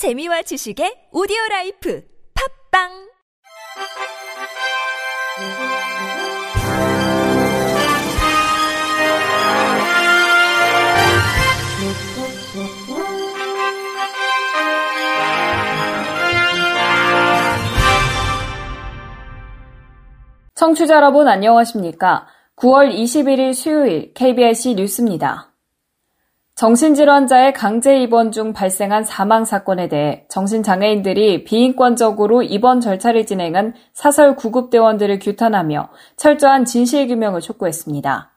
재미와 지식의 오디오 라이프 팝빵 청취자 여러분 안녕하십니까? 9월 21일 수요일 KBS 뉴스입니다. 정신질환자의 강제 입원 중 발생한 사망 사건에 대해 정신장애인들이 비인권적으로 입원 절차를 진행한 사설 구급대원들을 규탄하며 철저한 진실규명을 촉구했습니다.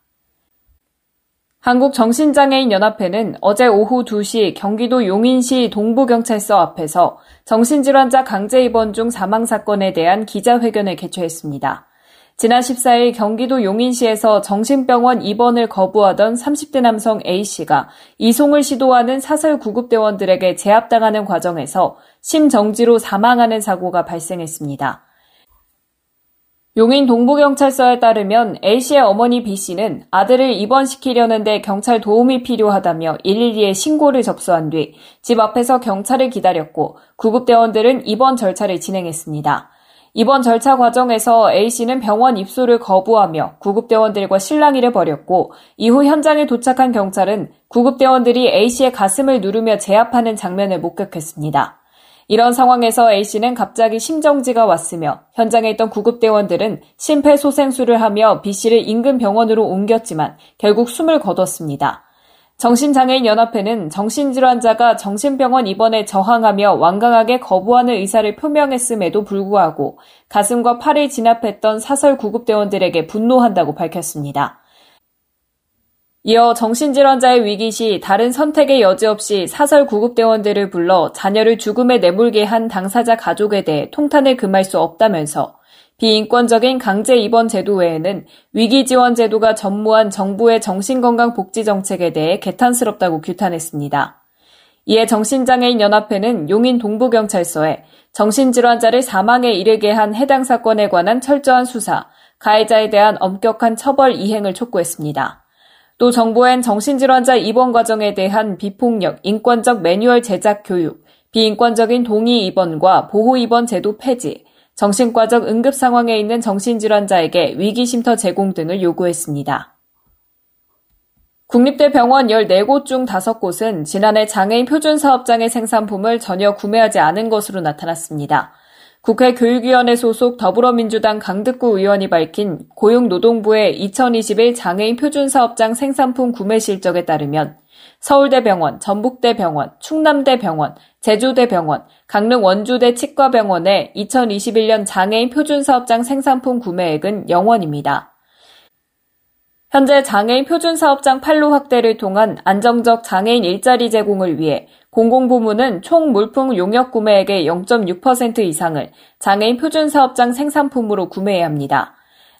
한국정신장애인연합회는 어제 오후 2시 경기도 용인시 동부경찰서 앞에서 정신질환자 강제 입원 중 사망 사건에 대한 기자회견을 개최했습니다. 지난 14일 경기도 용인시에서 정신병원 입원을 거부하던 30대 남성 A씨가 이송을 시도하는 사설 구급대원들에게 제압당하는 과정에서 심정지로 사망하는 사고가 발생했습니다. 용인 동부경찰서에 따르면 A씨의 어머니 B씨는 아들을 입원시키려는데 경찰 도움이 필요하다며 112에 신고를 접수한 뒤 집 앞에서 경찰을 기다렸고 구급대원들은 입원 절차를 진행했습니다. 이번 절차 과정에서 A씨는 병원 입소를 거부하며 구급대원들과 실랑이를 벌였고 이후 현장에 도착한 경찰은 구급대원들이 A씨의 가슴을 누르며 제압하는 장면을 목격했습니다. 이런 상황에서 A씨는 갑자기 심정지가 왔으며 현장에 있던 구급대원들은 심폐소생술을 하며 B씨를 인근 병원으로 옮겼지만 결국 숨을 거뒀습니다. 정신장애인연합회는 정신질환자가 정신병원 입원에 저항하며 완강하게 거부하는 의사를 표명했음에도 불구하고 가슴과 팔을 진압했던 사설 구급대원들에게 분노한다고 밝혔습니다. 이어 정신질환자의 위기 시 다른 선택의 여지 없이 사설 구급대원들을 불러 자녀를 죽음에 내몰게 한 당사자 가족에 대해 통탄을 금할 수 없다면서 비인권적인 강제 입원 제도 외에는 위기 지원 제도가 전무한 정부의 정신건강 복지 정책에 대해 개탄스럽다고 규탄했습니다. 이에 정신장애인 연합회는 용인 동부경찰서에 정신질환자를 사망에 이르게 한 해당 사건에 관한 철저한 수사, 가해자에 대한 엄격한 처벌 이행을 촉구했습니다. 또 정부엔 정신질환자 입원 과정에 대한 비폭력, 인권적 매뉴얼 제작 교육, 비인권적인 동의 입원과 보호 입원 제도 폐지, 정신과적 응급 상황에 있는 정신질환자에게 위기쉼터 제공 등을 요구했습니다. 국립대 병원 14곳 중 5곳은 지난해 장애인 표준 사업장의 생산품을 전혀 구매하지 않은 것으로 나타났습니다. 국회 교육위원회 소속 더불어민주당 강득구 의원이 밝힌 고용노동부의 2021 장애인 표준사업장 생산품 구매 실적에 따르면 서울대병원, 전북대병원, 충남대병원, 제주대병원, 강릉 원주대 치과병원의 2021년 장애인 표준사업장 생산품 구매액은 0원입니다. 현재 장애인 표준사업장 판로 확대를 통한 안정적 장애인 일자리 제공을 위해 공공부문은 총 물품 용역 구매액의 0.6% 이상을 장애인 표준사업장 생산품으로 구매해야 합니다.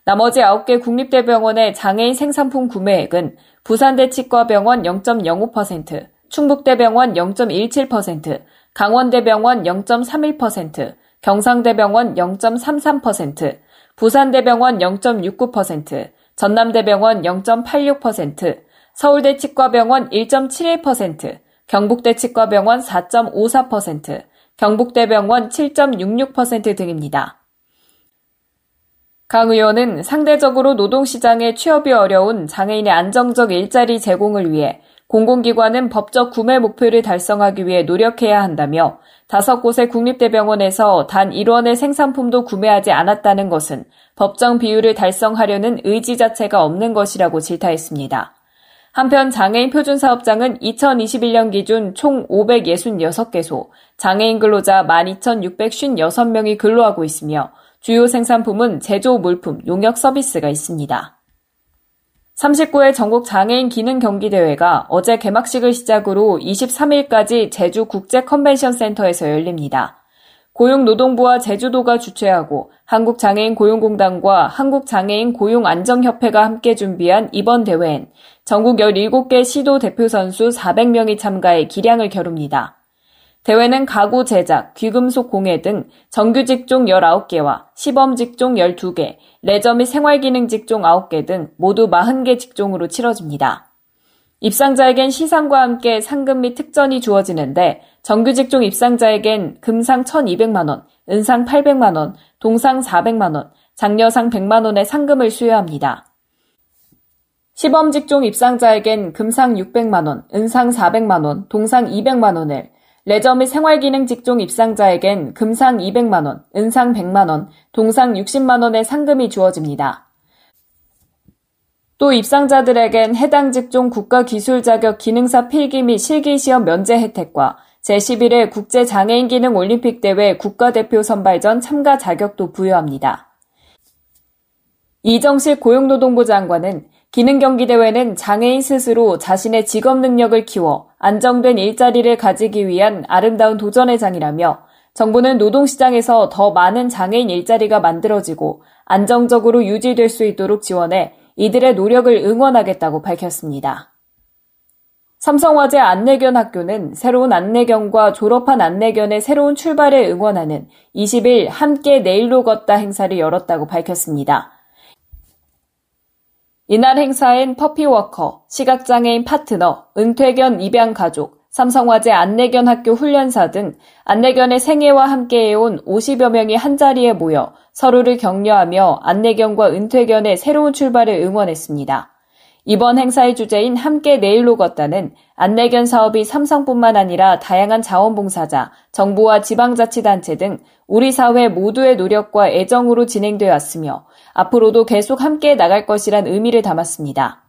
나머지 9개 국립대병원의 장애인 생산품 구매액은 부산대 치과병원 0.05%, 충북대병원 0.17%, 강원대병원 0.31%, 경상대병원 0.33%, 부산대병원 0.69%, 전남대병원 0.86%, 서울대 치과병원 1.71%, 경북대 치과병원 4.54%, 경북대병원 7.66% 등입니다. 강 의원은 상대적으로 노동시장에 취업이 어려운 장애인의 안정적 일자리 제공을 위해 공공기관은 법적 구매 목표를 달성하기 위해 노력해야 한다며 다섯 곳의 국립대병원에서 단 1원의 생산품도 구매하지 않았다는 것은 법정 비율을 달성하려는 의지 자체가 없는 것이라고 질타했습니다. 한편 장애인 표준 사업장은 2021년 기준 총 566개소, 장애인 근로자 12,656명이 근로하고 있으며 주요 생산품은 제조 물품, 용역 서비스가 있습니다. 39회 전국 장애인 기능 경기 대회가 어제 개막식을 시작으로 23일까지 제주 국제 컨벤션 센터에서 열립니다. 고용노동부와 제주도가 주최하고 한국장애인 고용공단과 한국장애인 고용안정협회가 함께 준비한 이번 대회엔 전국 17개 시도 대표 선수 400명이 참가해 기량을 겨룹니다. 대회는 가구 제작, 귀금속 공예 등 정규 직종 19개와 시범 직종 12개, 레저 및 생활기능 직종 9개 등 모두 40개 직종으로 치러집니다. 입상자에겐 시상과 함께 상금 및 특전이 주어지는데 정규 직종 입상자에겐 금상 1,200만원, 은상 800만원, 동상 400만원, 장려상 100만원의 상금을 수여합니다. 시범 직종 입상자에겐 금상 600만원, 은상 400만원, 동상 200만원을, 레저 및 생활기능 직종 입상자에겐 금상 200만원, 은상 100만원, 동상 60만원의 상금이 주어집니다. 또 입상자들에겐 해당 직종 국가기술 자격 기능사 필기 및 실기시험 면제 혜택과 제11회 국제장애인 기능 올림픽 대회 국가대표 선발전 참가 자격도 부여합니다. 이정식 고용노동부 장관은 기능경기대회는 장애인 스스로 자신의 직업 능력을 키워 안정된 일자리를 가지기 위한 아름다운 도전의 장이라며 정부는 노동시장에서 더 많은 장애인 일자리가 만들어지고 안정적으로 유지될 수 있도록 지원해 이들의 노력을 응원하겠다고 밝혔습니다. 삼성화재 안내견 학교는 새로운 안내견과 졸업한 안내견의 새로운 출발을 응원하는 20일 함께 내일로 걷다 행사를 열었다고 밝혔습니다. 이날 행사엔 퍼피워커, 시각장애인 파트너, 은퇴견 입양가족, 삼성화재 안내견 학교 훈련사 등 안내견의 생애와 함께해온 50여 명이 한자리에 모여 서로를 격려하며 안내견과 은퇴견의 새로운 출발을 응원했습니다. 이번 행사의 주제인 함께 내일로 걷다는 안내견 사업이 삼성뿐만 아니라 다양한 자원봉사자, 정부와 지방자치단체 등 우리 사회 모두의 노력과 애정으로 진행되어 왔으며 앞으로도 계속 함께 나갈 것이란 의미를 담았습니다.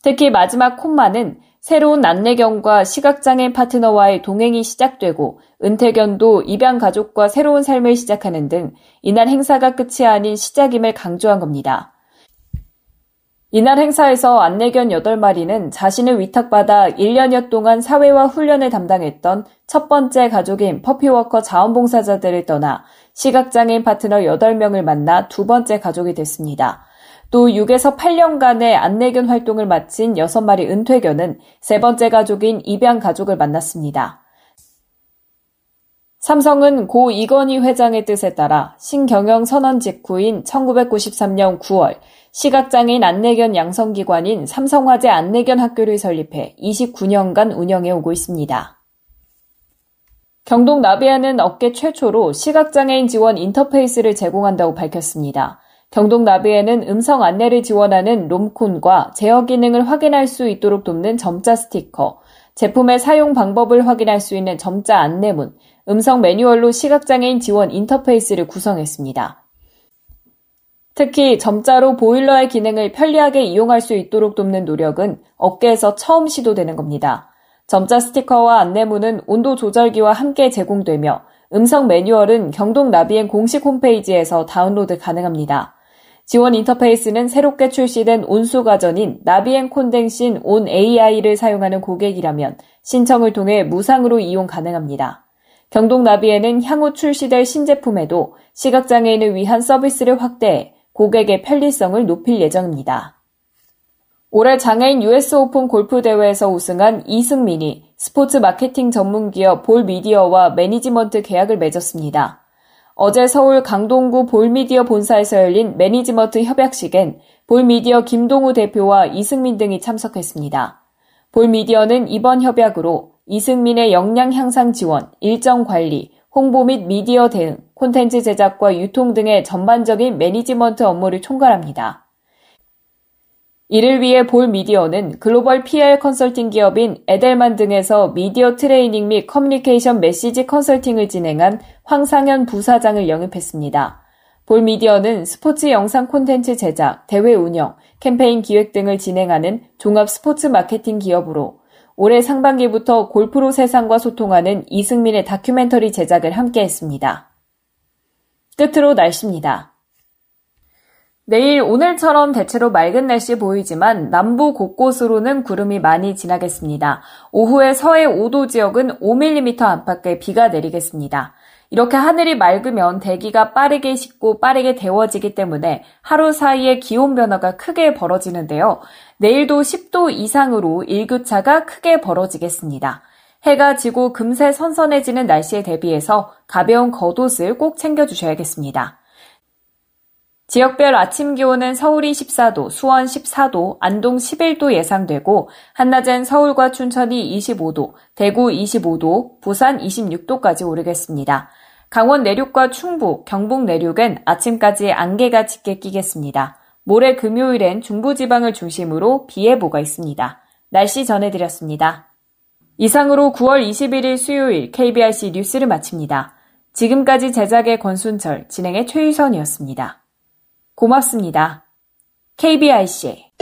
특히 마지막 콤마는 새로운 안내견과 시각장애인 파트너와의 동행이 시작되고 은퇴견도 입양 가족과 새로운 삶을 시작하는 등 이날 행사가 끝이 아닌 시작임을 강조한 겁니다. 이날 행사에서 안내견 8마리는 자신을 위탁받아 1년여 동안 사회와 훈련을 담당했던 첫 번째 가족인 퍼피워커 자원봉사자들을 떠나 시각장애인 파트너 8명을 만나 두 번째 가족이 됐습니다. 또 6에서 8년간의 안내견 활동을 마친 6마리 은퇴견은 세 번째 가족인 입양 가족을 만났습니다. 삼성은 고 이건희 회장의 뜻에 따라 신경영 선언 직후인 1993년 9월 시각장애인 안내견 양성기관인 삼성화재 안내견 학교를 설립해 29년간 운영해 오고 있습니다. 경동 나비아는 업계 최초로 시각장애인 지원 인터페이스를 제공한다고 밝혔습니다. 경동 나비에는 음성 안내를 지원하는 롬콘과 제어 기능을 확인할 수 있도록 돕는 점자 스티커, 제품의 사용 방법을 확인할 수 있는 점자 안내문, 음성 매뉴얼로 시각장애인 지원 인터페이스를 구성했습니다. 특히 점자로 보일러의 기능을 편리하게 이용할 수 있도록 돕는 노력은 업계에서 처음 시도되는 겁니다. 점자 스티커와 안내문은 온도 조절기와 함께 제공되며 음성 매뉴얼은 경동 나비엔 공식 홈페이지에서 다운로드 가능합니다. 지원 인터페이스는 새롭게 출시된 온수 가전인 나비엔 콘덴신 온 AI를 사용하는 고객이라면 신청을 통해 무상으로 이용 가능합니다. 경동나비엔은 향후 출시될 신제품에도 시각장애인을 위한 서비스를 확대해 고객의 편리성을 높일 예정입니다. 올해 장애인 US 오픈 골프 대회에서 우승한 이승민이 스포츠 마케팅 전문 기업 볼 미디어와 매니지먼트 계약을 맺었습니다. 어제 서울 강동구 볼미디어 본사에서 열린 매니지먼트 협약식엔 볼미디어 김동우 대표와 이승민 등이 참석했습니다. 볼미디어는 이번 협약으로 이승민의 역량 향상 지원, 일정 관리, 홍보 및 미디어 대응, 콘텐츠 제작과 유통 등의 전반적인 매니지먼트 업무를 총괄합니다. 이를 위해 볼 미디어는 글로벌 PR 컨설팅 기업인 에델만 등에서 미디어 트레이닝 및 커뮤니케이션 메시지 컨설팅을 진행한 황상현 부사장을 영입했습니다. 볼 미디어는 스포츠 영상 콘텐츠 제작, 대회 운영, 캠페인 기획 등을 진행하는 종합 스포츠 마케팅 기업으로 올해 상반기부터 골프로 세상과 소통하는 이승민의 다큐멘터리 제작을 함께 했습니다. 끝으로 날씨입니다. 내일 오늘처럼 대체로 맑은 날씨 보이지만 남부 곳곳으로는 구름이 많이 지나겠습니다. 오후에 서해 5도 지역은 5mm 안팎의 비가 내리겠습니다. 이렇게 하늘이 맑으면 대기가 빠르게 식고 빠르게 데워지기 때문에 하루 사이에 기온 변화가 크게 벌어지는데요. 내일도 10도 이상으로 일교차가 크게 벌어지겠습니다. 해가 지고 금세 선선해지는 날씨에 대비해서 가벼운 겉옷을 꼭 챙겨주셔야겠습니다. 지역별 아침 기온은 서울이 14도, 수원 14도, 안동 11도 예상되고 한낮엔 서울과 춘천이 25도, 대구 25도, 부산 26도까지 오르겠습니다. 강원 내륙과 충북, 경북 내륙은 아침까지 안개가 짙게 끼겠습니다. 모레 금요일엔 중부지방을 중심으로 비 예보가 있습니다. 날씨 전해드렸습니다. 이상으로 9월 21일 수요일 KBRC 뉴스를 마칩니다. 지금까지 제작의 권순철, 진행의 최유선이었습니다. 고맙습니다. KBRC